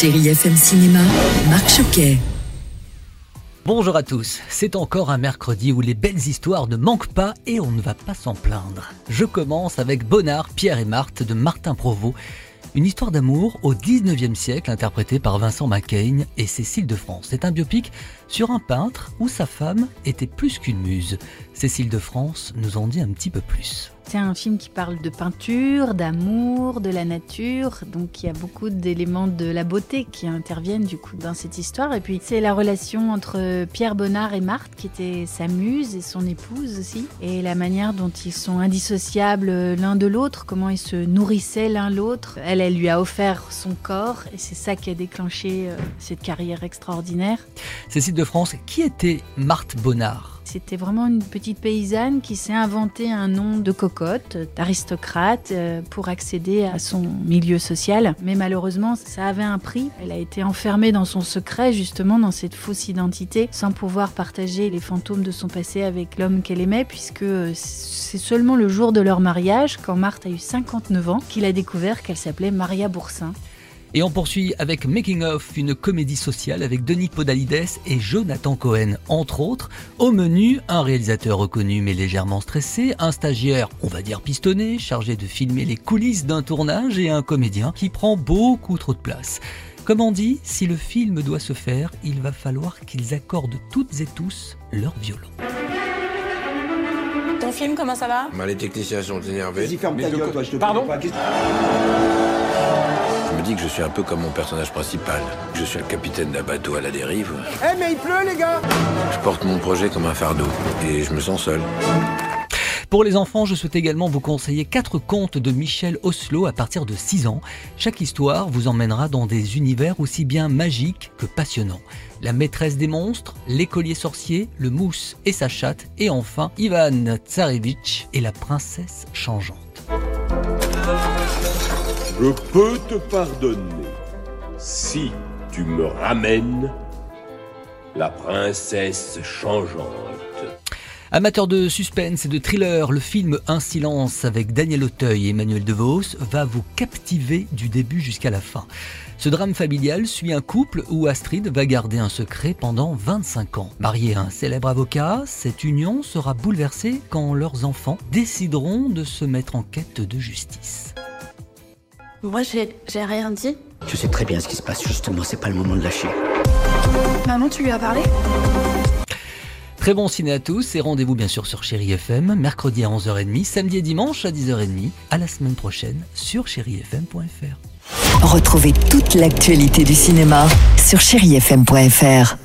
Chérie FM Cinéma, Marc Choquet. Bonjour à tous, c'est encore un mercredi où les belles histoires ne manquent pas et on ne va pas s'en plaindre. Je commence avec Bonnard, Pierre et Marthe de Martin Provost, une histoire d'amour au 19e siècle interprétée par Vincent McCain et Cécile de France. C'est un biopic sur un peintre où sa femme était plus qu'une muse. Cécile de France nous en dit un petit peu plus. C'est un film qui parle de peinture, d'amour, de la nature, donc il y a beaucoup d'éléments de la beauté qui interviennent du coup dans cette histoire. Et puis c'est la relation entre Pierre Bonnard et Marthe, qui était sa muse et son épouse aussi, et la manière dont ils sont indissociables l'un de l'autre, comment ils se nourrissaient l'un l'autre. Elle, elle lui a offert son corps, et c'est ça qui a déclenché euh, cette carrière extraordinaire. Cécile de France, qui était Marthe Bonnard? C'était vraiment une petite paysanne qui s'est inventé un nom de cocotte, d'aristocrate, euh, pour accéder à son milieu social. Mais malheureusement, ça avait un prix. Elle a été enfermée dans son secret, justement, dans cette fausse identité, sans pouvoir partager les fantômes de son passé avec l'homme qu'elle aimait, puisque euh, c'est seulement le jour de leur mariage, quand Marthe a eu 59 ans, qu'il a découvert qu'elle s'appelait Maria Boursin. Et on poursuit avec Making of, une comédie sociale avec Denis Podalides et Jonathan Cohen, entre autres. Au menu, un réalisateur reconnu mais légèrement stressé, un stagiaire, on va dire pistonné, chargé de filmer les coulisses d'un tournage et un comédien qui prend beaucoup trop de place. Comme on dit, si le film doit se faire, il va falloir qu'ils accordent toutes et tous leur violon. Ton film, comment ça va? Bah, les techniciens sont énervés. Vas-y, ferme ta gueule, toi, je te Pardon pas. Je me dis que je suis un peu comme mon personnage principal. Je suis le capitaine d'un bateau à la dérive. Eh, mais il pleut, les gars Je porte mon projet comme un fardeau. Et je me sens seul. Pour les enfants, je souhaite également vous conseiller quatre contes de Michel Oslo à partir de 6 ans. Chaque histoire vous emmènera dans des univers aussi bien magiques que passionnants. La maîtresse des monstres, l'écolier sorcier, le mousse et sa chatte, et enfin Ivan Tsarevitch et la princesse changeante. Je peux te pardonner si tu me ramènes la princesse changeante. Amateur de suspense et de thriller, le film Un silence avec Daniel Auteuil et Emmanuel DeVos va vous captiver du début jusqu'à la fin. Ce drame familial suit un couple où Astrid va garder un secret pendant 25 ans. Mariée à un célèbre avocat, cette union sera bouleversée quand leurs enfants décideront de se mettre en quête de justice. Moi, j'ai j'ai rien dit. Je sais très bien ce qui se passe, justement, c'est pas le moment de lâcher. Maman, tu lui as parlé? Très bon ciné à tous et rendez-vous bien sûr sur Chéri FM, mercredi à 11h30, samedi et dimanche à 10h30. À la semaine prochaine sur chérifm.fr. Retrouvez toute l'actualité du cinéma sur chérifm.fr.